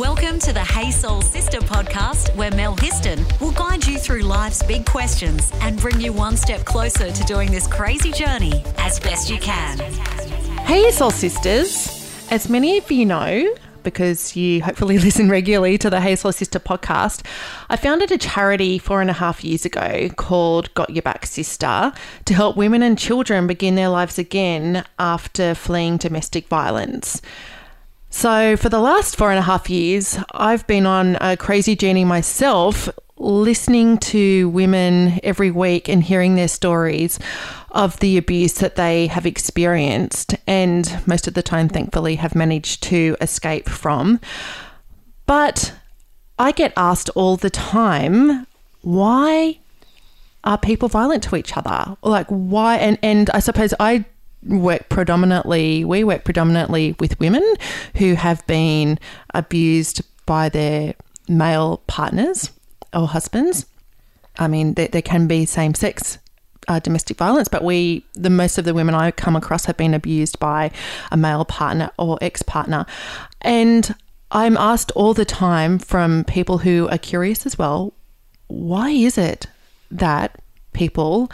Welcome to the Hey Soul Sister podcast, where Mel Histon will guide you through life's big questions and bring you one step closer to doing this crazy journey as best you can. Hey, Soul Sisters. As many of you know, because you hopefully listen regularly to the Hey Soul Sister podcast, I founded a charity four and a half years ago called Got Your Back Sister to help women and children begin their lives again after fleeing domestic violence. So, for the last four and a half years, I've been on a crazy journey myself, listening to women every week and hearing their stories of the abuse that they have experienced, and most of the time, thankfully, have managed to escape from. But I get asked all the time, why are people violent to each other? Like, why? And, and I suppose I work predominantly, we work predominantly with women who have been abused by their male partners or husbands. I mean, there, there can be same sex uh, domestic violence, but we, the most of the women I come across have been abused by a male partner or ex partner. And I'm asked all the time from people who are curious as well why is it that people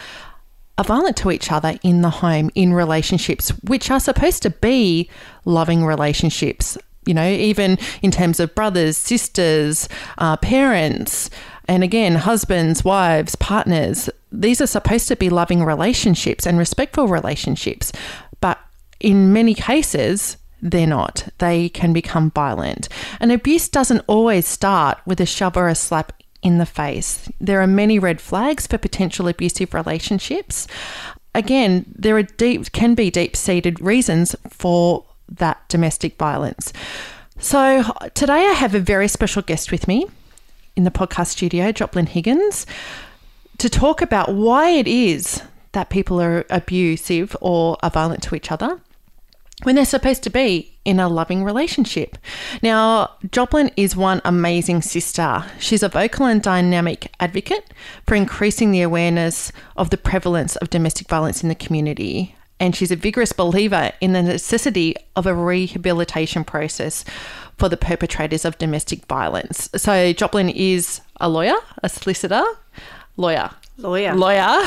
are violent to each other in the home, in relationships, which are supposed to be loving relationships. You know, even in terms of brothers, sisters, uh, parents, and again, husbands, wives, partners, these are supposed to be loving relationships and respectful relationships. But in many cases, they're not. They can become violent. And abuse doesn't always start with a shove or a slap in the face. There are many red flags for potential abusive relationships. Again, there are deep can be deep-seated reasons for that domestic violence. So, today I have a very special guest with me in the podcast studio, Joplin Higgins, to talk about why it is that people are abusive or are violent to each other when they're supposed to be in a loving relationship. Now, Joplin is one amazing sister. She's a vocal and dynamic advocate for increasing the awareness of the prevalence of domestic violence in the community. And she's a vigorous believer in the necessity of a rehabilitation process for the perpetrators of domestic violence. So, Joplin is a lawyer, a solicitor, lawyer, Lawyer. lawyer.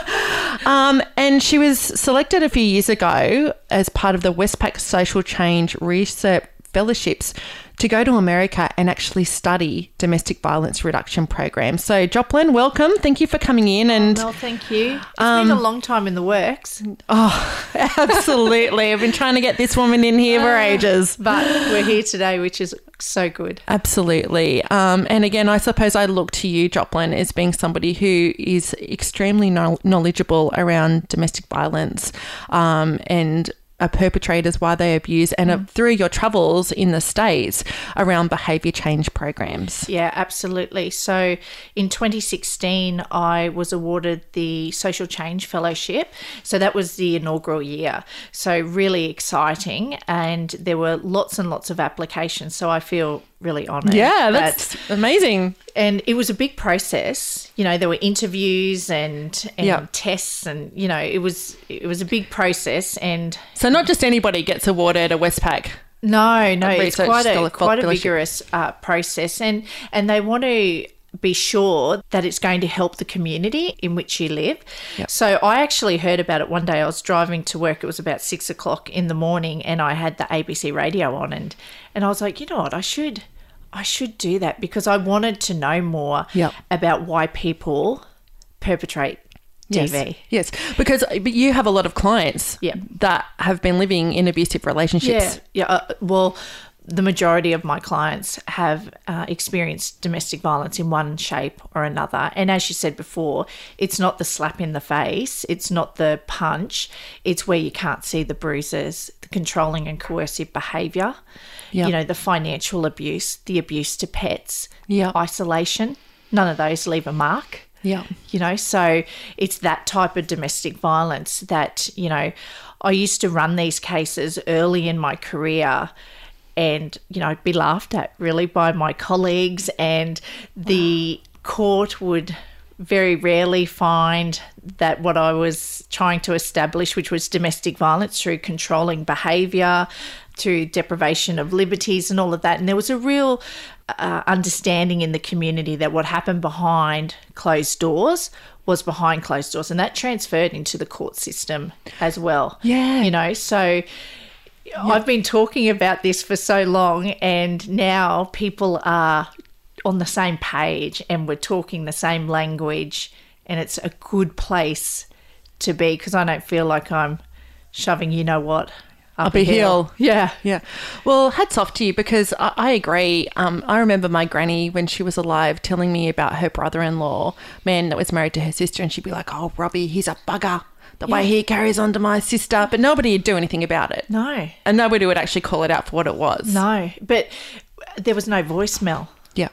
um, and she was selected a few years ago as part of the Westpac Social Change Research Fellowships to go to America and actually study domestic violence reduction programs. So, Joplin, welcome. Thank you for coming in. And Well, thank you. It's been a long time in the works, oh, absolutely, I've been trying to get this woman in here for ages. but we're here today, which is so good. Absolutely. Um, and again, I suppose I look to you, Joplin, as being somebody who is extremely know- knowledgeable around domestic violence um, and uh, perpetrators, why they abuse, and uh, through your travels in the States around behaviour change programs. Yeah, absolutely. So in 2016, I was awarded the Social Change Fellowship. So that was the inaugural year. So really exciting. And there were lots and lots of applications. So I feel really honoured. Yeah, that- that's amazing. and it was a big process. You know, there were interviews and, and Yeah. tests, and you know, it was it was a big process. And So, not just anybody gets awarded a Westpac. no, no, it's quite a quite a vigorous uh, process, and and they want to be sure that it's going to help the community in which you live. So I actually heard about it one day. I was driving to work. It was about six o'clock in the morning, and I had the ABC radio on, and and I was like, you know what, I should. I should do that because I wanted to know more Yep. about why people perpetrate Yes. DV. Yes, because uh, but you have a lot of clients Yeah. that have been living in abusive relationships. Yeah, yeah. Uh, well, the majority of my clients have uh, experienced domestic violence in one shape or another. And as you said before, it's not the slap in the face, it's not the punch, it's where you can't see the bruises, the controlling and coercive behaviour, Yeah. you know, the financial abuse, the abuse to pets, Yeah. isolation. None of those leave a mark Yeah. you know so it's that type of domestic violence that you know i used to run these cases early in my career and you know be laughed at really by my colleagues and the court would very rarely find that what I was trying to establish, which was domestic violence through controlling behaviour, through deprivation of liberties and all of that. And there was a real uh, understanding in the community that what happened behind closed doors was behind closed doors, and that transferred into the court system as well. Yeah. you know, so. I've been talking about this for so long, and now people are on the same page and we're talking the same language, and it's a good place to be because I don't feel like I'm shoving, you know what, up, Up a hill. Yeah. Yeah. Well, hats off to you because I, I agree. Um, I remember my granny when she was alive telling me about her brother in law, man that was married to her sister, and she'd be like, Oh, Robbie, he's a bugger. The way he carries on to my sister. But nobody would do anything about it. No, And nobody would actually call it out for what it was. no, but there was no voicemail. Yeah.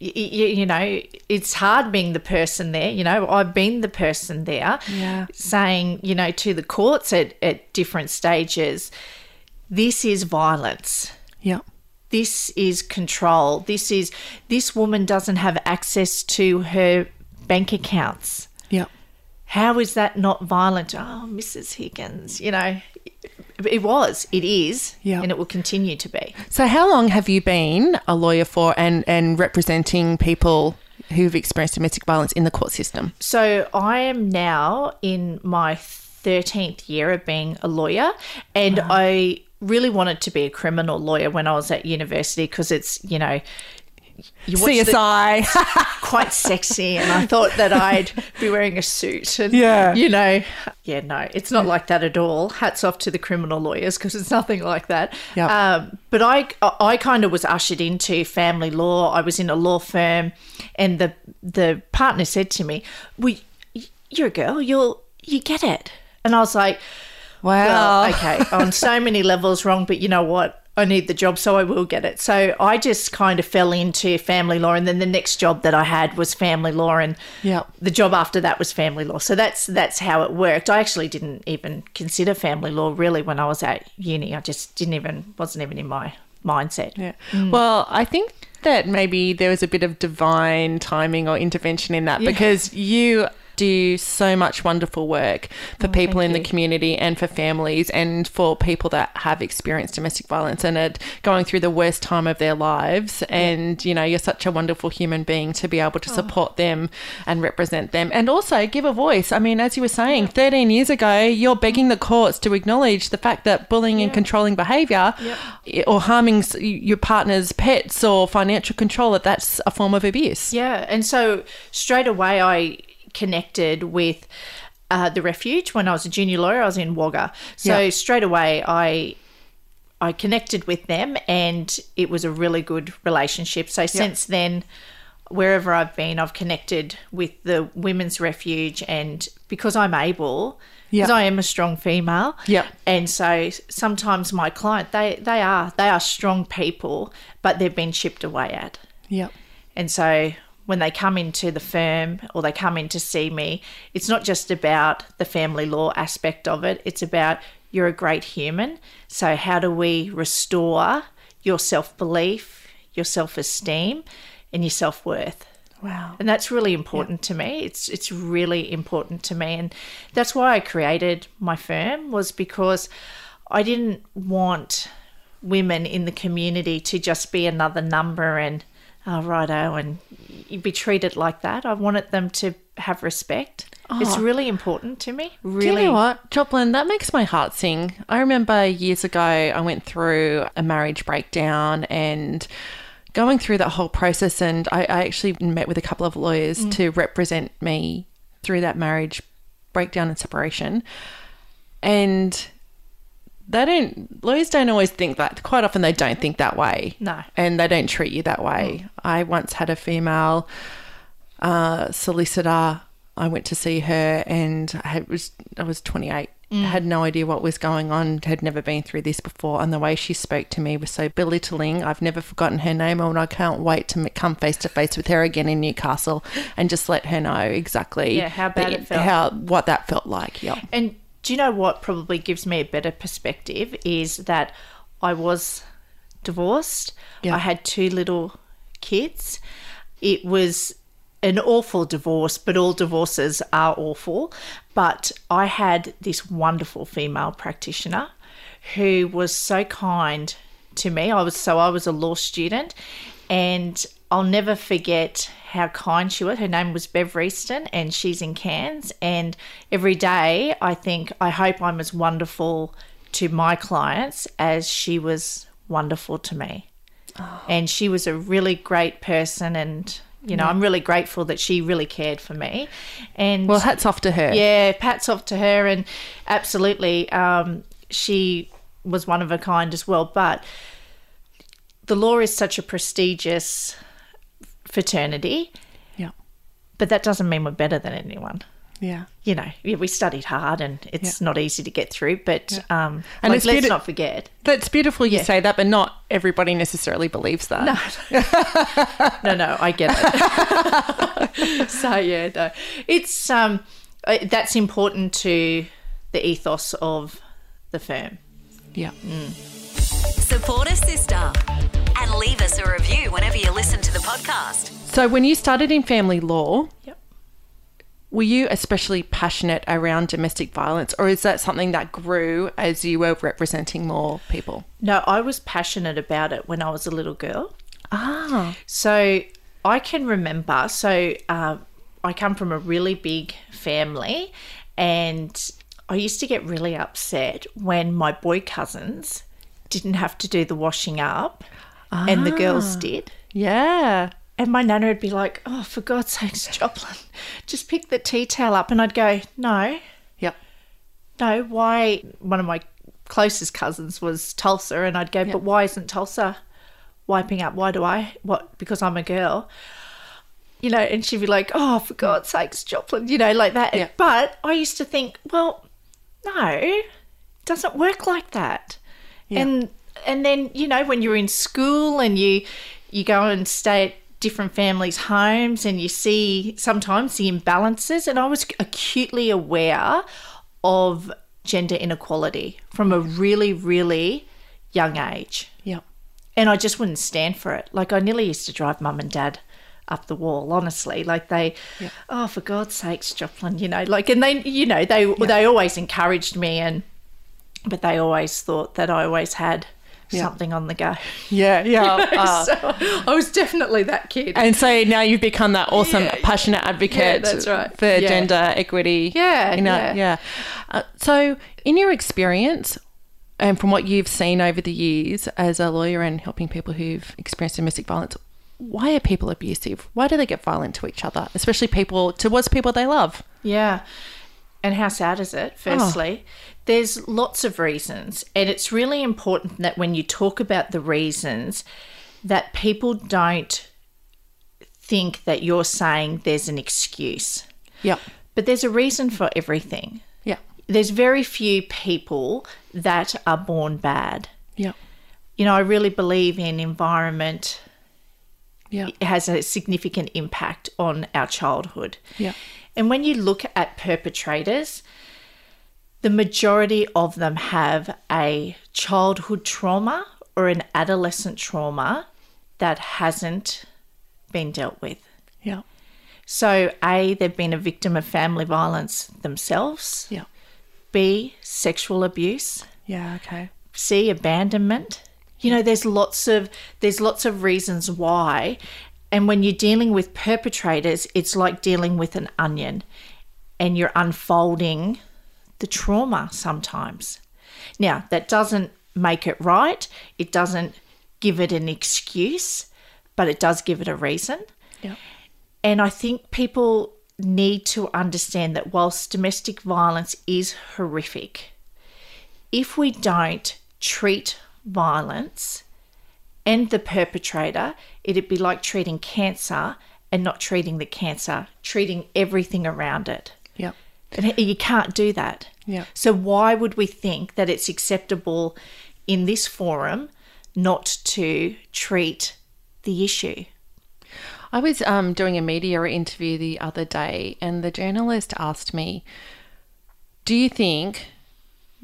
y- y- you know, it's hard being the person there. You know, I've been the person there Yeah. saying, you know, to the courts at, at different stages, this is violence. Yeah. This is control. This is, this woman doesn't have access to her bank accounts. Yeah. How is that not violent? Oh, Mrs. Higgins, you know, it was, it is, Yeah. and it will continue to be. So, how long have you been a lawyer for and, and representing people who've experienced domestic violence in the court system? So I am now in my 13th year of being a lawyer, and I really wanted to be a criminal lawyer when I was at university because it's, you know, you CSI. quite sexy, and I thought that I'd be wearing a suit. And, Yeah. You know, yeah, no, it's not like that at all. Hats off to the criminal lawyers because it's nothing like that. Yep. Um, but I, I kind of was ushered into family law. I was in a law firm, and the the partner said to me, "Well, you're a girl. You'll you get it." And I was like, wow. well, okay, on so many levels wrong, but you know what? I need the job, so I will get it. So I just kind of fell into family law, and then the next job that I had was family law, and Yep. the job after that was family law. So that's that's how it worked. I actually didn't even consider family law really when I was at uni. I just didn't even wasn't even in my mindset. Yeah. Mm. Well, I think that maybe there was a bit of divine timing or intervention in that because you do so much wonderful work for oh, people in the community and for families and for people that have experienced domestic violence and are going through the worst time of their lives. And you know you're such a wonderful human being to be able to oh. support them and represent them and also give a voice. I mean as you were saying 13 years ago you're begging the courts to acknowledge the fact that bullying and controlling behavior or harming your partner's pets or financial control that that's a form of abuse. Yeah, and so straight away I connected with uh, the refuge when I was a junior lawyer. I was in Wagga, so Yeah. straight away I I connected with them, and it was a really good relationship. So since then, wherever I've been, I've connected with the women's refuge, and because I'm able. Because Yeah. I am a strong female, Yeah. and so sometimes my client they they are they are strong people, but they've been chipped away at. yeah, And so when they come into the firm or they come in to see me, it's not just about the family law aspect of it, it's about you're a great human. So, how do we restore your self belief, your self esteem, and your self worth? wow And that's really important to me. It's it's really important to me, and that's why I created my firm was because I didn't want women in the community to just be another number and oh, righto and you'd be treated like that. I wanted them to have respect. It's oh. really important to me. Really, Do you know what, Joplin? That makes my heart sing. I remember years ago, I went through a marriage breakdown and going through that whole process. And I, I actually met with a couple of lawyers mm. to represent me through that marriage breakdown and separation. And they don't, lawyers don't always think that. Quite often, they don't think that way. No. And they don't treat you that way. I once had a female uh, solicitor. I went to see her, and I was I was 28. Had no idea what was going on. Had never been through this before, and the way she spoke to me was so belittling. I've never forgotten her name, and I can't wait to come face to face with her again in Newcastle and just let her know exactly Yeah, how bad the- it felt. how what that felt like. Yeah, And do you know what probably gives me a better perspective is that I was divorced. Yeah. I had two little kids. It was an awful divorce, but all divorces are awful. But I had this wonderful female practitioner who was so kind to me. I was so I was a law student, and I'll never forget how kind she was. Her name was Bev Reeston, and she's in Cairns. And every day, I think I hope I'm as wonderful to my clients as she was wonderful to me. And she was a really great person, and you know, I'm really grateful that she really cared for me. And Well, hats off to her. yeah, pats off to her, and absolutely, um, she was one of a kind as well. But the law is such a prestigious fraternity, Yeah. but that doesn't mean we're better than anyone. Yeah. You know, yeah, we studied hard, and it's not easy to get through. But um, And like, it's let's beauti- not forget. That's beautiful you say that, but not everybody necessarily believes that. No, no, I get it. so yeah, no, it's um, uh, that's important to the ethos of the firm. Yeah. Support a sister and leave us a review whenever you listen to the podcast. So when you started in family law, Yep. were you especially passionate around domestic violence or is that something that grew as you were representing more people? No, I was passionate about it when I was a little girl. Ah. So I can remember. So uh, I come from a really big family, and I used to get really upset when my boy cousins didn't have to do the washing up, and the girls ah. did. Yeah. And my nana would be like, "Oh, for God's sakes, Joplin, just pick the tea towel up." And I'd go, "No, Yep. no. Why?" One of my closest cousins was Tulsa, and I'd go, "But why isn't Tulsa wiping up? Why do I? What? Because I'm a girl." You know, and she'd be like, "Oh, for God's sakes, Joplin," you know, like that. Yeah. But I used to think, well, no, it doesn't work like that. And and then you know when you're in school and you you go and stay at different families' homes and you see sometimes the imbalances, and I was acutely aware of gender inequality from a really really young age Yep. and I just wouldn't stand for it. Like I nearly used to drive mum and dad up the wall. Honestly, like they, oh for God's sakes, Joplin, you know, like and they, you know, they they always encouraged me, and but they always thought that I always had something on the go. Yeah. Yeah. Uh, so I was definitely that kid. and so now you've become that awesome, Yeah, passionate advocate that's right. for Yeah. gender equity. Yeah, You know, yeah. yeah. Uh, so, in your experience, and from what you've seen over the years as a lawyer and helping people who've experienced domestic violence, why are people abusive? Why do they get violent to each other, especially people towards people they love? Yeah. And how sad is it, firstly? Oh. There's lots of reasons. And it's really important that when you talk about the reasons, that people don't think that you're saying there's an excuse. Yeah. But there's a reason for everything. Yeah. There's very few people that are born bad. Yeah. You know, I really believe in environment Yeah. it has a significant impact on our childhood. Yeah. And when you look at perpetrators, the majority of them have a childhood trauma or an adolescent trauma that hasn't been dealt with. Yeah. So, A, they've been a victim of family violence themselves. Yeah. B, sexual abuse. Yeah. Okay. C, abandonment. You know, there's lots of there's lots of reasons why. And when you're dealing with perpetrators, it's like dealing with an onion and you're unfolding the trauma sometimes. Now, that doesn't make it right. It doesn't give it an excuse, but it does give it a reason. Yeah. And I think people need to understand that whilst domestic violence is horrific, if we don't treat violence and the perpetrator, it'd be like treating cancer and not treating the cancer, treating everything around it. Yeah. And you can't do that. Yeah. So why would we think that it's acceptable in this forum not to treat the issue? I was um, doing a media interview the other day, and the journalist asked me, Do you think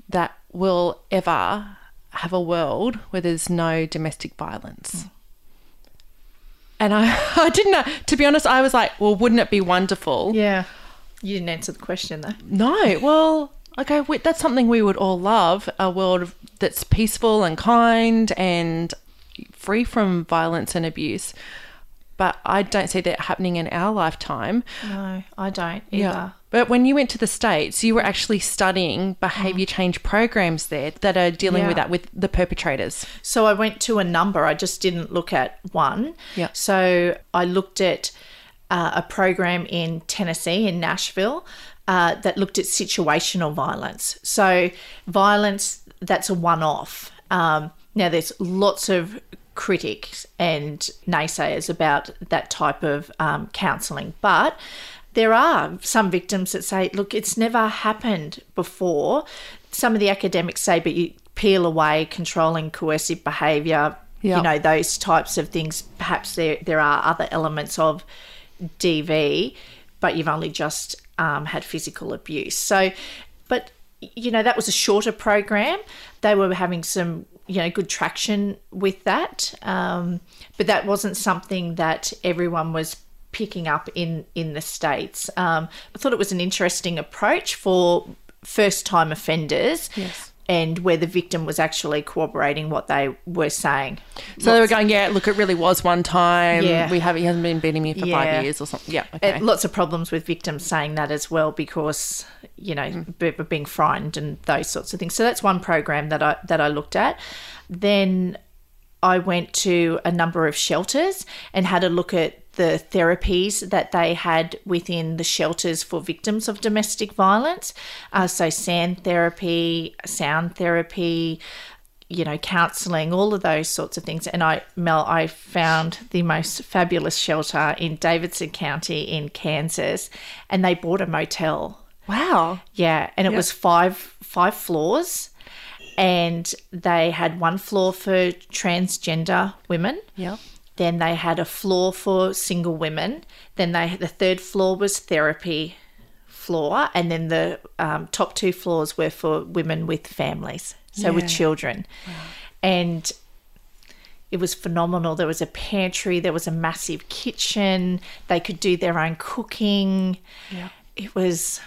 that we'll ever have a world where there's no domestic violence? Hmm. And I, I didn't know. To be honest, I was like, Well, wouldn't it be wonderful? Yeah. You didn't answer the question though. No. Well, okay, we, that's something we would all love a world that's peaceful and kind and free from violence and abuse. But I don't see that happening in our lifetime. No, I don't either. Yeah. But when you went to the States, you were actually studying behavior change programs there that are dealing Yeah. with that with the perpetrators. So I went to a number. I just didn't look at one. Yeah. So I looked at uh, a program in Tennessee, in Nashville, uh, that looked at situational violence. So violence that's a one-off. Um, now there's lots of critics and naysayers about that type of um, counselling, but there are some victims that say, look, it's never happened before. Some of the academics say, but you peel away controlling coercive behaviour, Yeah. you know, those types of things. Perhaps there, there are other elements of DV, but you've only just um, had physical abuse. So, but, you know, that was a shorter program. They were having some, you know, good traction with that. Um, but that wasn't something that everyone was picking up in in the states. Um, I thought it was an interesting approach for first time offenders. Yes. And where the victim was actually corroborating what they were saying. So they were going, yeah, look, it really was one time. Yeah. We have he hasn't been beating me for Yeah. five years or something. Yeah, okay. Lots of problems with victims saying that as well because you know mm. b- being frightened and those sorts of things. So that's one program that I that I looked at. Then I went to a number of shelters and had a look at the therapies that they had within the shelters for victims of domestic violence. Uh, so sand therapy, sound therapy, you know, counselling, all of those sorts of things. And I, Mel, I found the most fabulous shelter in Davidson County in Kansas, and they bought a motel. wow. Yeah, and it was five five floors, and they had one floor for transgender women. Yeah. Then they had a floor for single women. Then they the third floor was therapy floor, and then the um, top two floors were for women with families, so with Yeah. children, and it was phenomenal. There was a pantry, there was a massive kitchen. They could do their own cooking. Yeah. It was.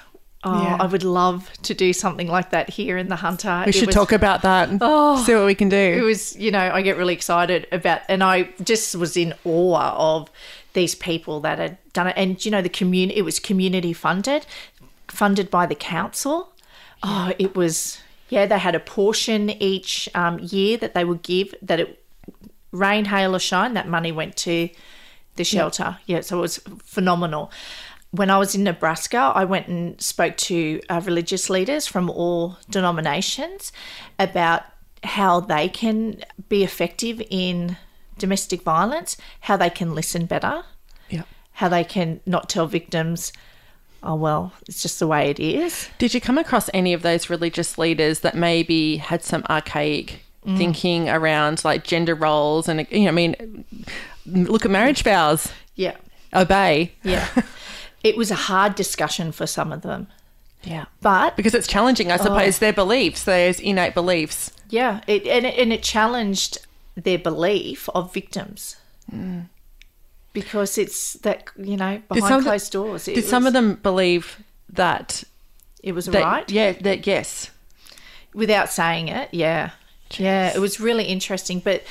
Oh, Yeah. I would love to do something like that here in the Hunter. We It should was- talk about that. Oh. See what we can do. it was you know i get really excited about and i just was in awe of these people that had done it and you know the community it was community funded funded by the council oh it was yeah they had a portion each um, year that they would give that it rain hail or shine that money went to the shelter yeah so it was phenomenal when I was in Nebraska, I went and spoke to uh, religious leaders from all denominations about how they can be effective in domestic violence, how they can listen better, yeah. how they can not tell victims, oh, well, it's just the way it is. Did you come across any of those religious leaders that maybe had some archaic Mm. thinking around like gender roles and you know, I mean, look at marriage vows, Yeah. obey. Yeah. it was a hard discussion for some of them. Yeah. But Because it's challenging, I Oh. suppose, their beliefs, those innate beliefs. Yeah, it, and, it, and it challenged their belief of victims. Mm. Because it's that, you know, behind some of the- closed doors. Did some of them believe that? It was that right. Yeah, that yes. Without saying it, yeah. Yeah, it was really interesting. But,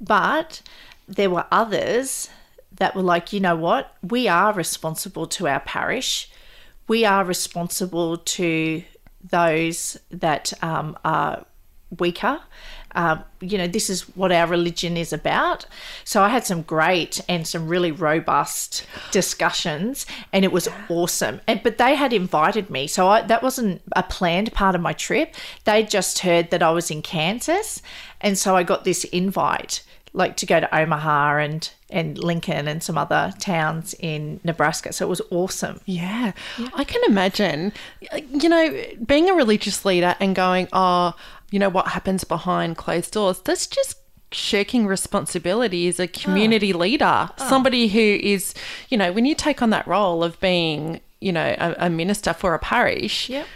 but there were others that were like, you know what? We are responsible to our parish. We are responsible to those that um, are weaker. Um, you know, this is what our religion is about. So I had some great and some really robust discussions, and it was awesome. And but they had invited me, so I, that wasn't a planned part of my trip. They just heard that I was in Kansas, and so I got this invite, like to go to Omaha and and Lincoln and some other towns in Nebraska. So it was awesome. Yeah. I can imagine, you know, being a religious leader and going, oh, you know, what happens behind closed doors. That's just shirking responsibility as a ah. community leader. Ah. Somebody who is, you know, when you take on that role of being, you know, a, a minister for a parish, Yep.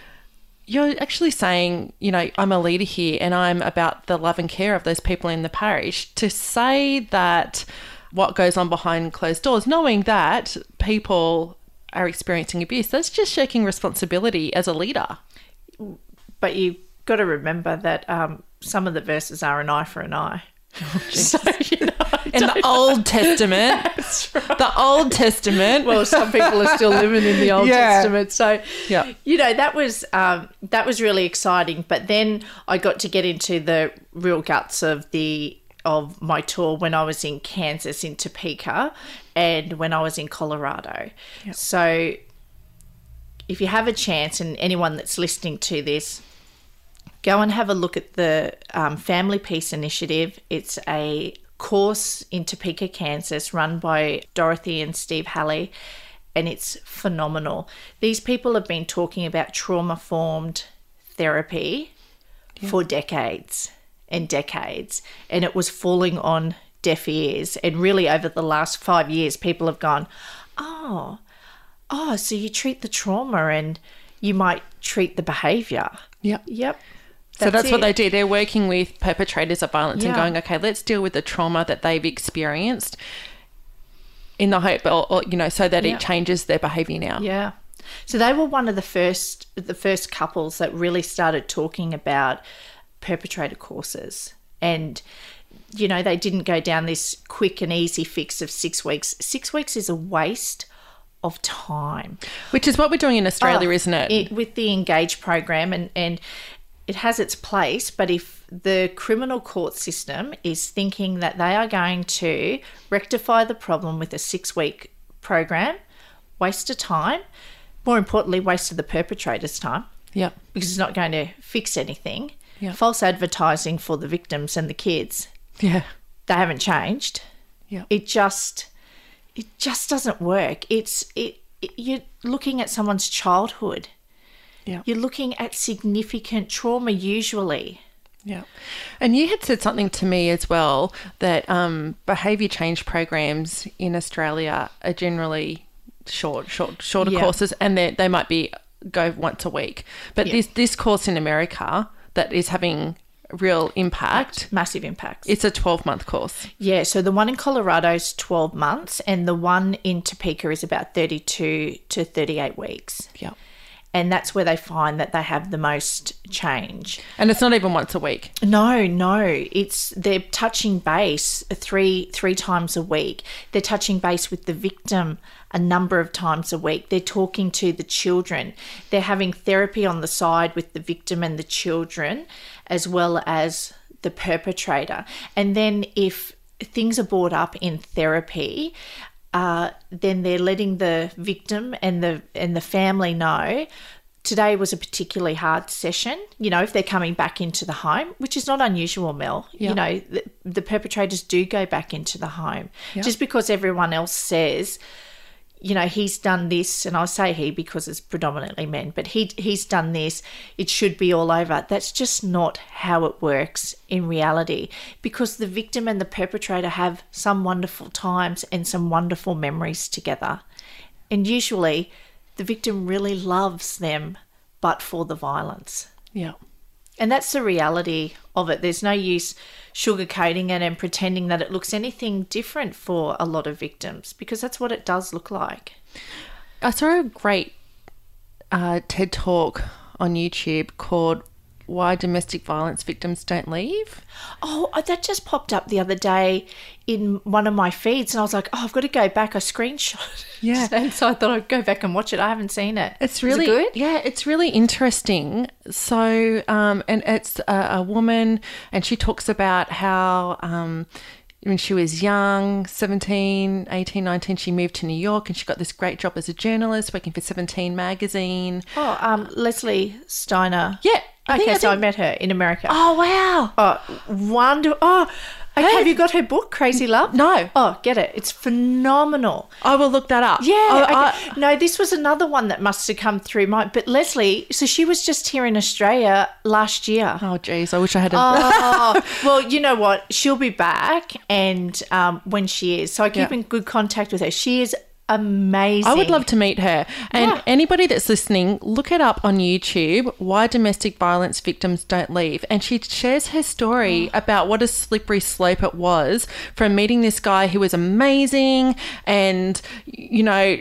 You're actually saying, you know, I'm a leader here and I'm about the love and care of those people in the parish. To say that what goes on behind closed doors, knowing that people are experiencing abuse, that's just shirking responsibility as a leader. but you've got to remember that um, some of the verses are an eye for an eye. So, you know, In the Old Testament, the Old Testament. well, some people are still living in the Old Yeah. Testament, so Yeah. you know that was um, that was really exciting. But then I got to get into the real guts of the of my tour when I was in Kansas, in Topeka, and when I was in Colorado. So, if you have a chance, and anyone that's listening to this, go and have a look at the um, Family Peace Initiative. It's a course in Topeka, Kansas, run by Dorothy and Steve Halley, and it's phenomenal. These people have been talking about trauma formed therapy for decades and decades, and it was falling on deaf ears. And really, over the last five years, people have gone, oh, oh, so you treat the trauma and you might treat the behavior. Yep. Yep. So that's, what they do. They're working with perpetrators of violence and going, okay, let's deal with the trauma that they've experienced in the hope, or, or, you know, so that Yeah. it changes their behavior now. Yeah. So they were one of the first the first couples that really started talking about perpetrator courses. And you know, they didn't go down this quick and easy fix of 6 weeks. 6 weeks is a waste of time. Which is what we're doing in Australia, Oh, isn't it? with the Engage program, and, and it has its place. But if the criminal court system is thinking that they are going to rectify the problem with a six week program, waste of time, more importantly, waste of the perpetrator's time Yep. because it's not going to fix anything. Yeah. False advertising for the victims and the kids, Yeah. they haven't changed Yeah. it just it just doesn't work it's it, it you're looking at someone's childhood Yeah. you're looking at significant trauma usually Yeah. And you had said something to me as well that um, behaviour change programs in Australia are generally short, short, shorter Yeah. courses, and they they might be go once a week. But Yeah. this this course in America that is having real impact, massive impacts it's a twelve month course. yeah so the one in colorado is 12 months and the one in topeka is about 32 to 38 weeks Yeah. And that's where they find that they have the most change And it's not even once a week. No, no. It's they're touching base three three times a week. They're touching base with the victim a number of times a week. They're talking to the children. They're having therapy on the side with the victim and the children, as well as the perpetrator. And then if things are brought up in therapy, uh, then they're letting the victim and the and the family know today was a particularly hard session. You know, if they're coming back into the home, which is not unusual, Mel. Yeah. You know, the, the perpetrators do go back into the home just because everyone else says. You know, he's done this, and I say he because it's predominantly men, but he he's done this. It should be all over. That's just not how it works in reality, because the victim and the perpetrator have some wonderful times and some wonderful memories together, and usually the victim really loves them, but for the violence. Yeah. And that's the reality of it. There's no use sugarcoating it and pretending that it looks anything different for a lot of victims because that's what it does look like. I saw a great uh, TED talk on YouTube called "Why Domestic Violence Victims Don't Leave." Oh, that just popped up the other day in one of my feeds, and I was like, oh, I've got to go back. I screenshot. Yeah. and so I thought I'd go back and watch it. I haven't seen it. It's really it good. Yeah, it's really interesting. So, um, and it's a, a woman, and she talks about how um, when she was young 17, 18, 19, she moved to New York and she got this great job as a journalist working for 17 magazine. Oh, um, Leslie Steiner. Yeah. I Okay, think- I so I think- met her in America. Oh, wow. Oh, wonder. Oh, okay, have you got her book, Crazy Love? No. Oh, get it. It's phenomenal. I will look that up. Yeah. Oh, okay. I- no, this was another one that must have come through my. But Leslie, so she was just here in Australia last year. oh, geez. I wish I had a. Oh, well, you know what? She'll be back, and um, when she is, so I keep Yeah. in good contact with her. She is amazing. I would love to meet her. And Yeah. anybody that's listening, look it up on YouTube why domestic violence victims don't leave. And she shares her story Oh. about what a slippery slope it was from meeting this guy who was amazing and, you know,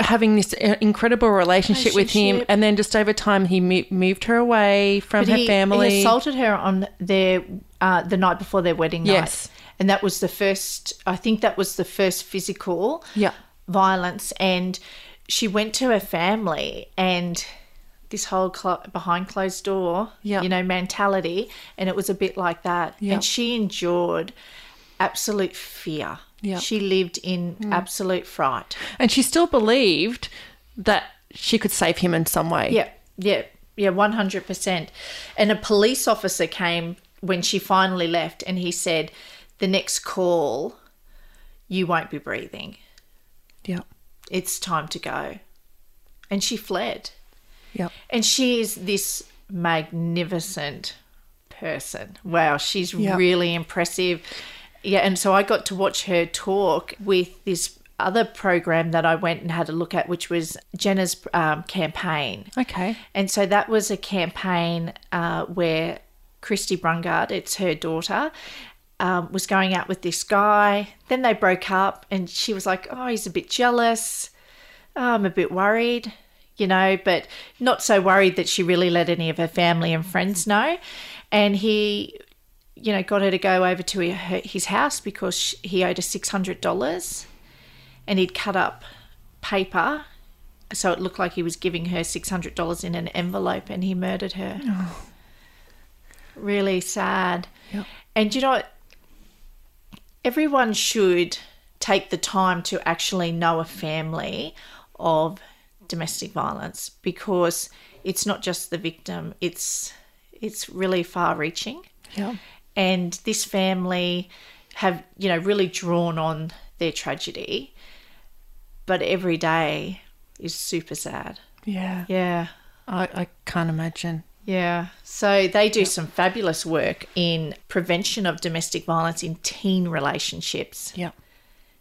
having this uh, incredible relationship with him. And then just over time, he moved her away from But her he, family. He assaulted her on their uh, the night before their wedding night. Yes. and that was the first. I think that was the first physical Yeah. Violence, and she went to her family and. This whole clo- behind closed door, Yeah. you know, mentality, and it was a bit like that. Yeah. And she endured absolute fear. Yeah. She lived in mm. absolute fright. and she still believed that she could save him in some way. Yeah, yeah, yeah, one hundred percent. And a police officer came when she finally left, and he said, "The next call, you won't be breathing. Yeah. It's time to go." And she fled. Yeah. And she is this magnificent person. Wow, she's Yeah. really impressive. Yeah, and so I got to watch her talk with this other program that I went and had a look at, which was Jana's um, campaign. Okay. And so that was a campaign uh, where Christie Brungardt, it's her daughter, um, was going out with this guy. Then they broke up, and she was like, Oh, he's a bit jealous. Oh, I'm a bit worried, you know, but not so worried that she really let any of her family and friends know. And he, you know, got her to go over to her, his house because he owed her $600 and he'd cut up paper so it looked like he was giving her $600 in an envelope and he murdered her. Really sad. Yep. And you know what? Everyone should take the time to actually know a family of domestic violence because it's not just the victim, it's it's really far reaching Yeah. and this family have you know really drawn on their tragedy but every day is super sad Yeah. yeah I, I can't imagine. Yeah. So they do some fabulous work in prevention of domestic violence in teen relationships. Yeah.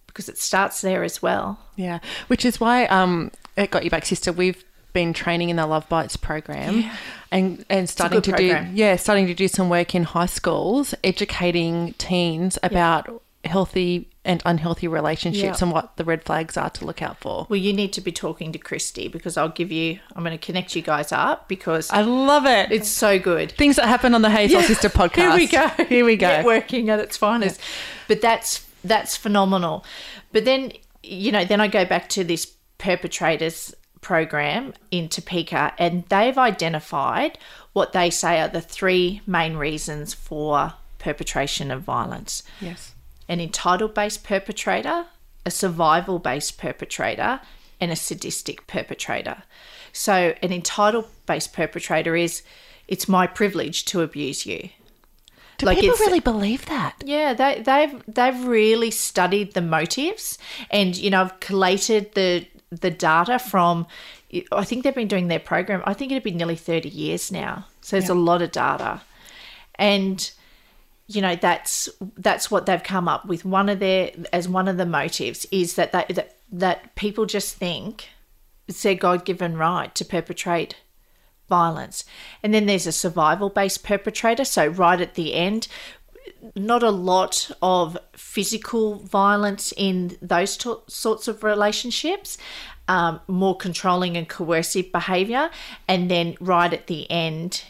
because it starts there as well. Yeah, which is why um, it Got Your Back, sister. We've been training in the Love Bites program, and and starting to good do yeah, starting to do some work in high schools, educating teens about healthy and unhealthy relationships Yeah. and what the red flags are to look out for. well you need to be talking to christy because i'll give you i'm going to connect you guys up because I love it. it's so good Things that happen on the Hey Soul Sister podcast. Here we go. Here we go. Networking at its finest. But that's that's phenomenal. But then you know, then I go back to this perpetrators program in Topeka and they've identified what they say are the three main reasons for perpetration of violence. Yes. An entitled based perpetrator, a survival based perpetrator, and a sadistic perpetrator. So an entitled based perpetrator is it's my privilege to abuse you. Do Like people really believe that? Yeah, they, they've they've really studied the motives, and you know, I've collated the the data from. I think they've been doing their program. I think it'd be nearly thirty years now. So there's a lot of data, and you know that's that's what they've come up with. One of their as one of the motives is that that that people just think it's their God given right to perpetrate violence. And then there's a survival based perpetrator. So, right at the end, not a lot of physical violence in those sorts of relationships, um, more controlling and coercive behavior. And then right at the end,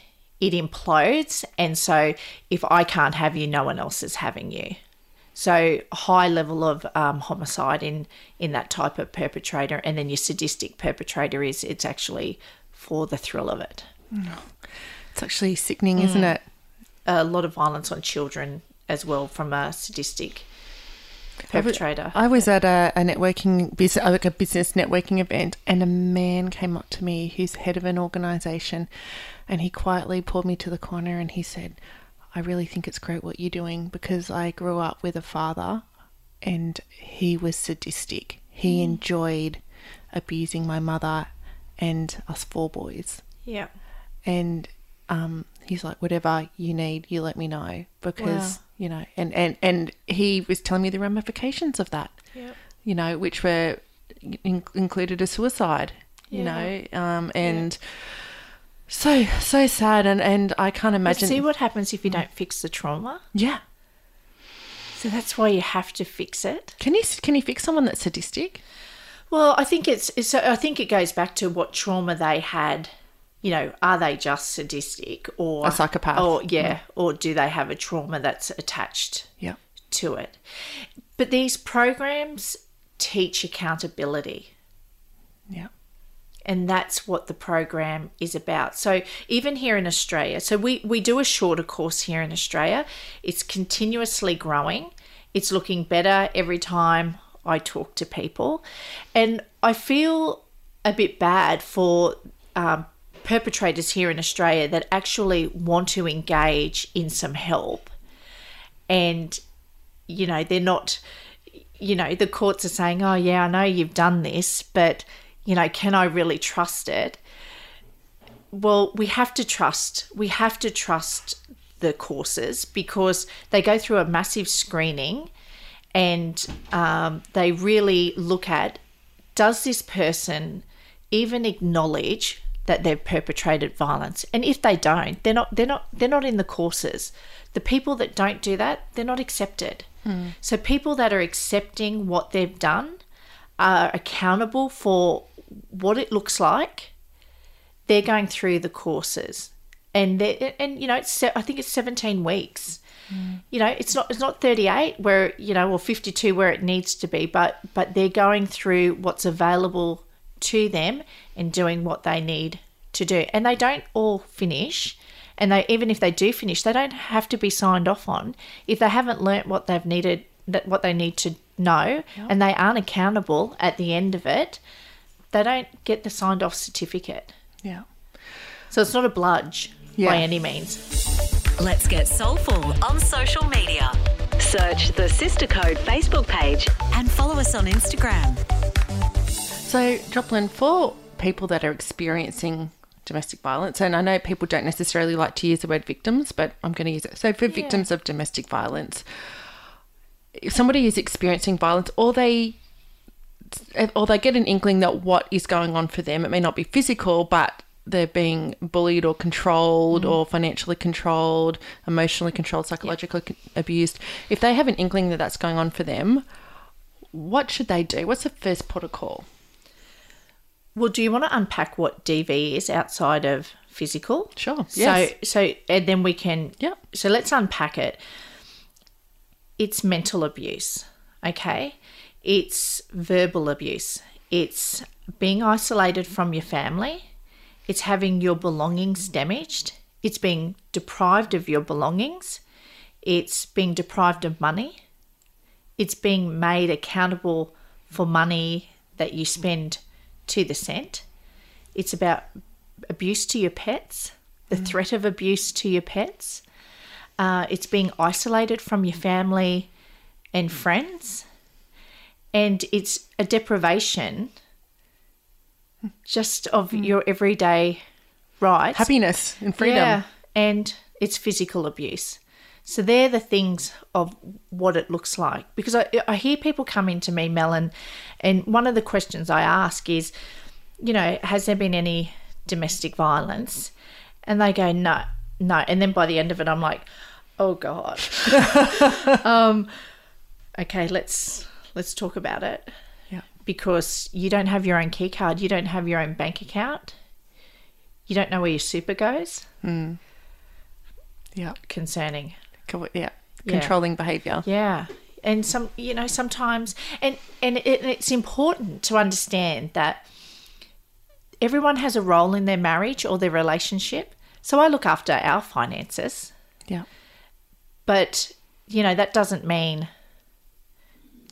it implodes. And so, if I can't have you, no one else is having you. So high level of um, homicide in in that type of perpetrator, and then your sadistic perpetrator is it's actually for the thrill of it. It's actually sickening, isn't Mm. it? A lot of violence on children as well from a sadistic perpetrator. I was at a, a networking business, like a business networking event, and a man came up to me who's head of an organisation, and he quietly pulled me to the corner and he said, "I really think it's great what you're doing because I grew up with a father, and he was sadistic. He enjoyed abusing my mother and us four boys." yeah. and um, he's like, whatever you need, you let me know because Wow. you know, and and and he was telling me the ramifications of that, Yeah. you know, which were in- included a suicide. You know, um, and so so sad, and and I can't imagine. see what happens if you don't fix the trauma. yeah, So that's why you have to fix it. can you can you fix someone that's sadistic? Well, I think it's, it's I think it goes back to what trauma they had. You know, are they just sadistic or A psychopath. Or yeah, or do they have a trauma that's attached Yeah, to it? But these programs teach accountability. yeah, and that's what the program is about. So even here in Australia, so we we do a shorter course here in Australia. It's continuously growing. It's looking better every time I talk to people, and I feel a bit bad for um, perpetrators here in Australia that actually want to engage in some help, and you know they're not you know, the courts are saying, oh, yeah, I know you've done this, but, you know, can I really trust it? Well, we have to trust. We have to trust the courses because they go through a massive screening and um, they really look at does this person even acknowledge that they've perpetrated violence. And if they don't they're not they're not they're not in the courses. The people that don't do that they're not accepted. Hmm. So people that are accepting what they've done are accountable for what it looks like. They're going through the courses. And they and you know it's i think it's 17 weeks. Hmm. You know it's not it's not 38 where you know or 52 where it needs to be but but they're going through what's available to them and doing what they need to do and they don't all finish and they even if they do finish they don't have to be signed off on if they haven't learnt what they've needed that what they need to know and they aren't accountable at the end of it they don't get the signed off certificate yeah. so it's not a bludge Yeah. by any means Let's get soulful on social media Search the Sister Code Facebook page. and follow us on Instagram. So, Joplin, for people that are experiencing domestic violence, and I know people don't necessarily like to use the word victims, but I'm going to use it. So, for victims of domestic violence, if somebody is experiencing violence, or they or they get an inkling that what is going on for them, it may not be physical, but they're being bullied or controlled mm-hmm. or financially controlled, emotionally controlled, psychologically con- abused. If they have an inkling that that's going on for them, what should they do? What's the first protocol? Well, do you want to unpack what DV is outside of physical? Sure, So, yes. so so and then we can. Yeah. So let's unpack it. It's mental abuse. Okay. It's verbal abuse. It's being isolated from your family. It's having your belongings damaged. It's being deprived of your belongings. It's being deprived of money. It's being made accountable for money that you spend to the cent. It's about abuse to your pets, the threat of abuse to your pets. Uh, it's being isolated from your family and friends. And it's a deprivation just of your everyday rights. Happiness and freedom. Yeah, and it's physical abuse. So they're the things of what it looks like. Because I, I hear people come into me, Melon, and one of the questions I ask is, you know, has there been any domestic violence? And they go, no, no. And then by the end of it, I'm like, oh God. um, okay, let's let's talk about it. Yeah. Because you don't have your own key card, you don't have your own bank account, you don't know where your super goes. Yeah. Concerning. Yeah. Yeah. Controlling behavior. Yeah. And some, you know, sometimes, and and it, it's important to understand that everyone has a role in their marriage or their relationship. So I look after our finances, Yeah. but you know that doesn't mean,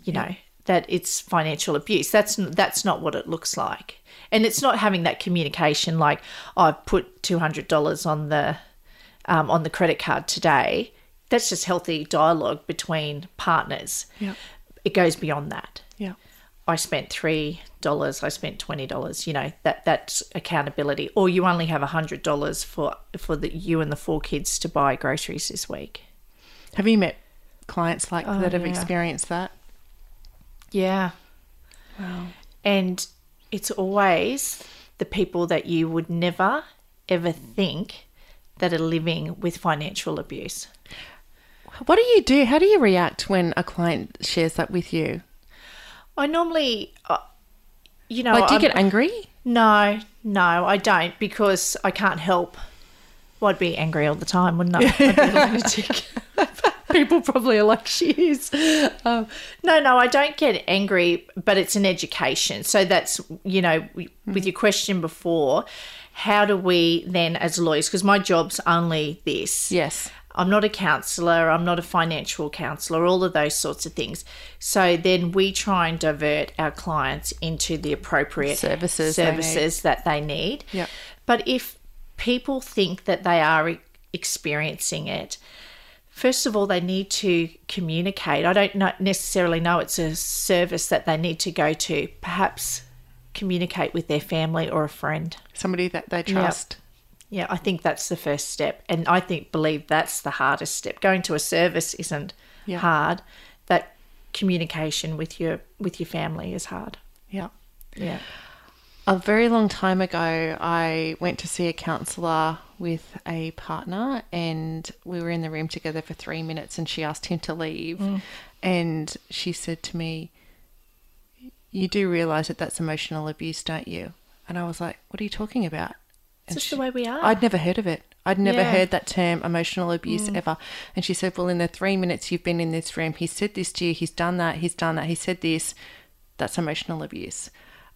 you know, that it's financial abuse. That's that's not what it looks like, and it's not having that communication like oh, I've put two hundred dollars on the um, on the credit card today. That's just healthy dialogue between partners. Yeah. It goes beyond that. Yeah. I spent three dollars. I spent twenty dollars. You know that that's accountability. Or you only have a hundred dollars for for the you and the four kids to buy groceries this week. Have you met clients like that have Oh, yeah. experienced that? Yeah. Wow. And it's always the people that you would never, ever think that are living with financial abuse. What do you do? How do you react when a client shares that with you? I normally, uh, you know, Like, do you I'm- get angry? No, no, I don't because I can't help. Well, I'd be angry all the time, wouldn't I? I'd be a lunatic. People probably are like, she is. Um, no, no, I don't get angry, but it's an education. So that's, you know, with your question before, how do we then, as lawyers, because my job's only this. Yes. I'm not a counselor, I'm not a financial counselor, all of those sorts of things. So then we try and divert our clients into the appropriate Services they services that they need. Yep. But if people think that they are experiencing it, first of all, they need to communicate. I don't necessarily know it's a service that they need to go to. Perhaps communicate with their family or a friend. Somebody that they trust. Yeah, I think that's the first step. And I think believe that's the hardest step. Going to a service isn't Yeah. hard. That communication with your with your family is hard. Yeah. Yeah. A very long time ago, I went to see a counsellor with a partner, and we were in the room together for three minutes. And she asked him to leave, mm. and she said to me, "You do realise that that's emotional abuse, don't you?" And I was like, "What are you talking about?" It's just the way we are. I'd never heard of it. I'd never Yeah. heard that term emotional abuse mm. ever. And she said, Well, in the three minutes you've been in this room, he said this to you, he's done that, he's done that, he said this. That's emotional abuse.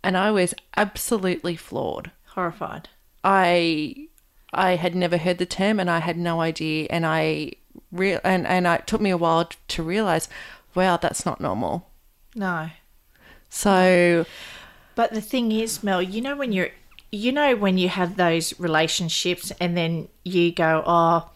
And I was absolutely floored. Horrified. I I had never heard the term and I had no idea and I real and, and it took me a while to realize, wow, that's not normal. No. So But the thing is, Mel, you know when you're you know when you have those relationships and then you go, Oh,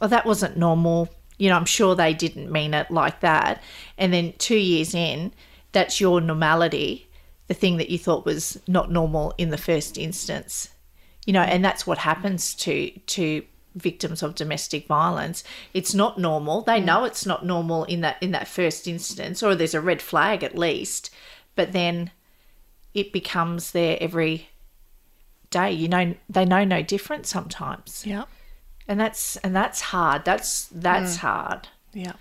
oh that wasn't normal. You know, I'm sure they didn't mean it like that. And then two years in, that's your normality, the thing that you thought was not normal in the first instance. You know, and that's what happens to to victims of domestic violence. It's not normal. They mm. know it's not normal in that in that first instance, or there's a red flag at least. But then it becomes their every day. You know, they know no different sometimes, Yeah. and that's and that's hard. That's that's mm. hard. Yeah.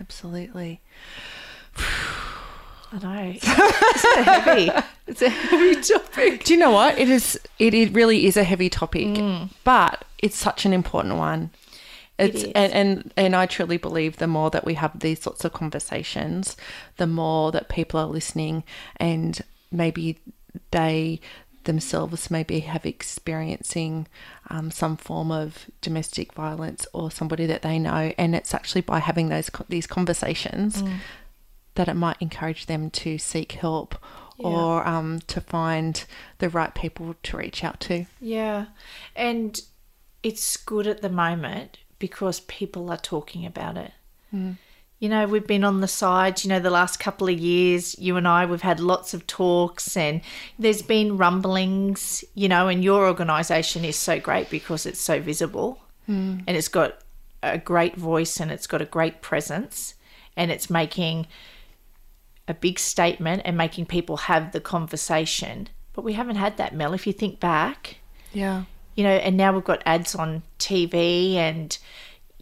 Absolutely. I know. It's a heavy. It's a heavy topic. Do you know what? It is. It, it really is a heavy topic, mm. but it's such an important one. It's is. and, and and I truly believe the more that we have these sorts of conversations, the more that people are listening, and maybe they themselves maybe have experiencing um, some form of domestic violence or somebody that they know, and it's actually by having those these conversations that it might encourage them to seek help or um, to find the right people to reach out to. Yeah, and it's good at the moment because people are talking about it. You know, we've been on the side, you know, the last couple of years, you and I, we've had lots of talks and there's been rumblings, you know, and your organisation is so great because it's so visible hmm. and it's got a great voice and it's got a great presence and it's making a big statement and making people have the conversation. But we haven't had that, Mel. If you think back, Yeah. you know, and now we've got ads on TV and,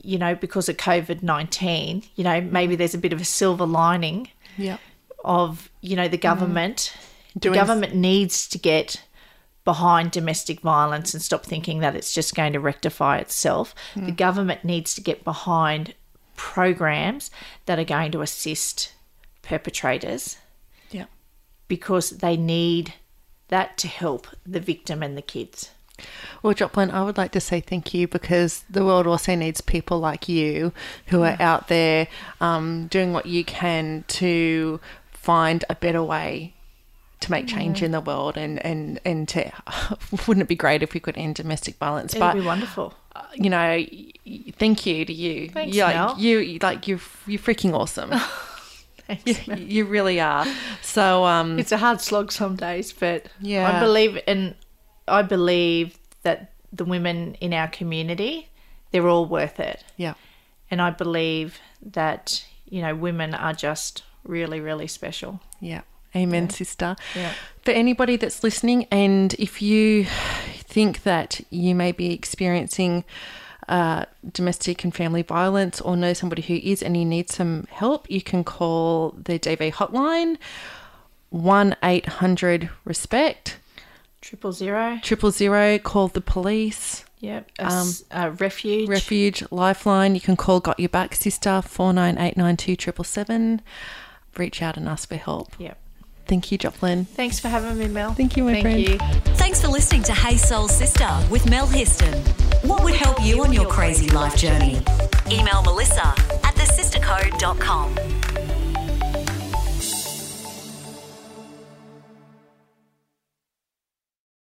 you know, because of COVID 19, you know, maybe there's a bit of a silver lining Yeah. of, you know, the mm-hmm. government. The Doing s- government needs to get behind domestic violence and stop thinking that it's just going to rectify itself. Mm. The government needs to get behind programs that are going to assist perpetrators Yeah. because they need that to help the victim and the kids. Well, Joplin, I would like to say thank you because the world also needs people like you who are out there um, doing what you can to find a better way to make change in the world and, and, and to wouldn't it be great if we could end domestic violence? It'd but be wonderful. you know thank you to you. Thanks, you, like, you like you're you're freaking awesome. Thanks, you, you really are. So um It's a hard slog some days, but Yeah. I believe and I believe that the women in our community, they're all worth it. yeah And I believe that, you know, women are just really, really special. Yeah. Amen, sister. Yeah. For anybody that's listening, and if you think that you may be experiencing uh, domestic and family violence or know somebody who is and you need some help, you can call the DV hotline 1 800 RESPECT, Triple zero. triple zero, call the police. Yep. A um, s- a refuge. Refuge Lifeline. You can call Got Your Back Sister four nine eight nine two triple seven. Reach out and ask for help. Yep. Thank you, Joplin. Thanks for having me, Mel. Thank you, my Thank friend. you. Thanks for listening to Hey Soul Sister with Mel Histon. What would help you on your crazy life journey? Email Melissa at thesistercode.com.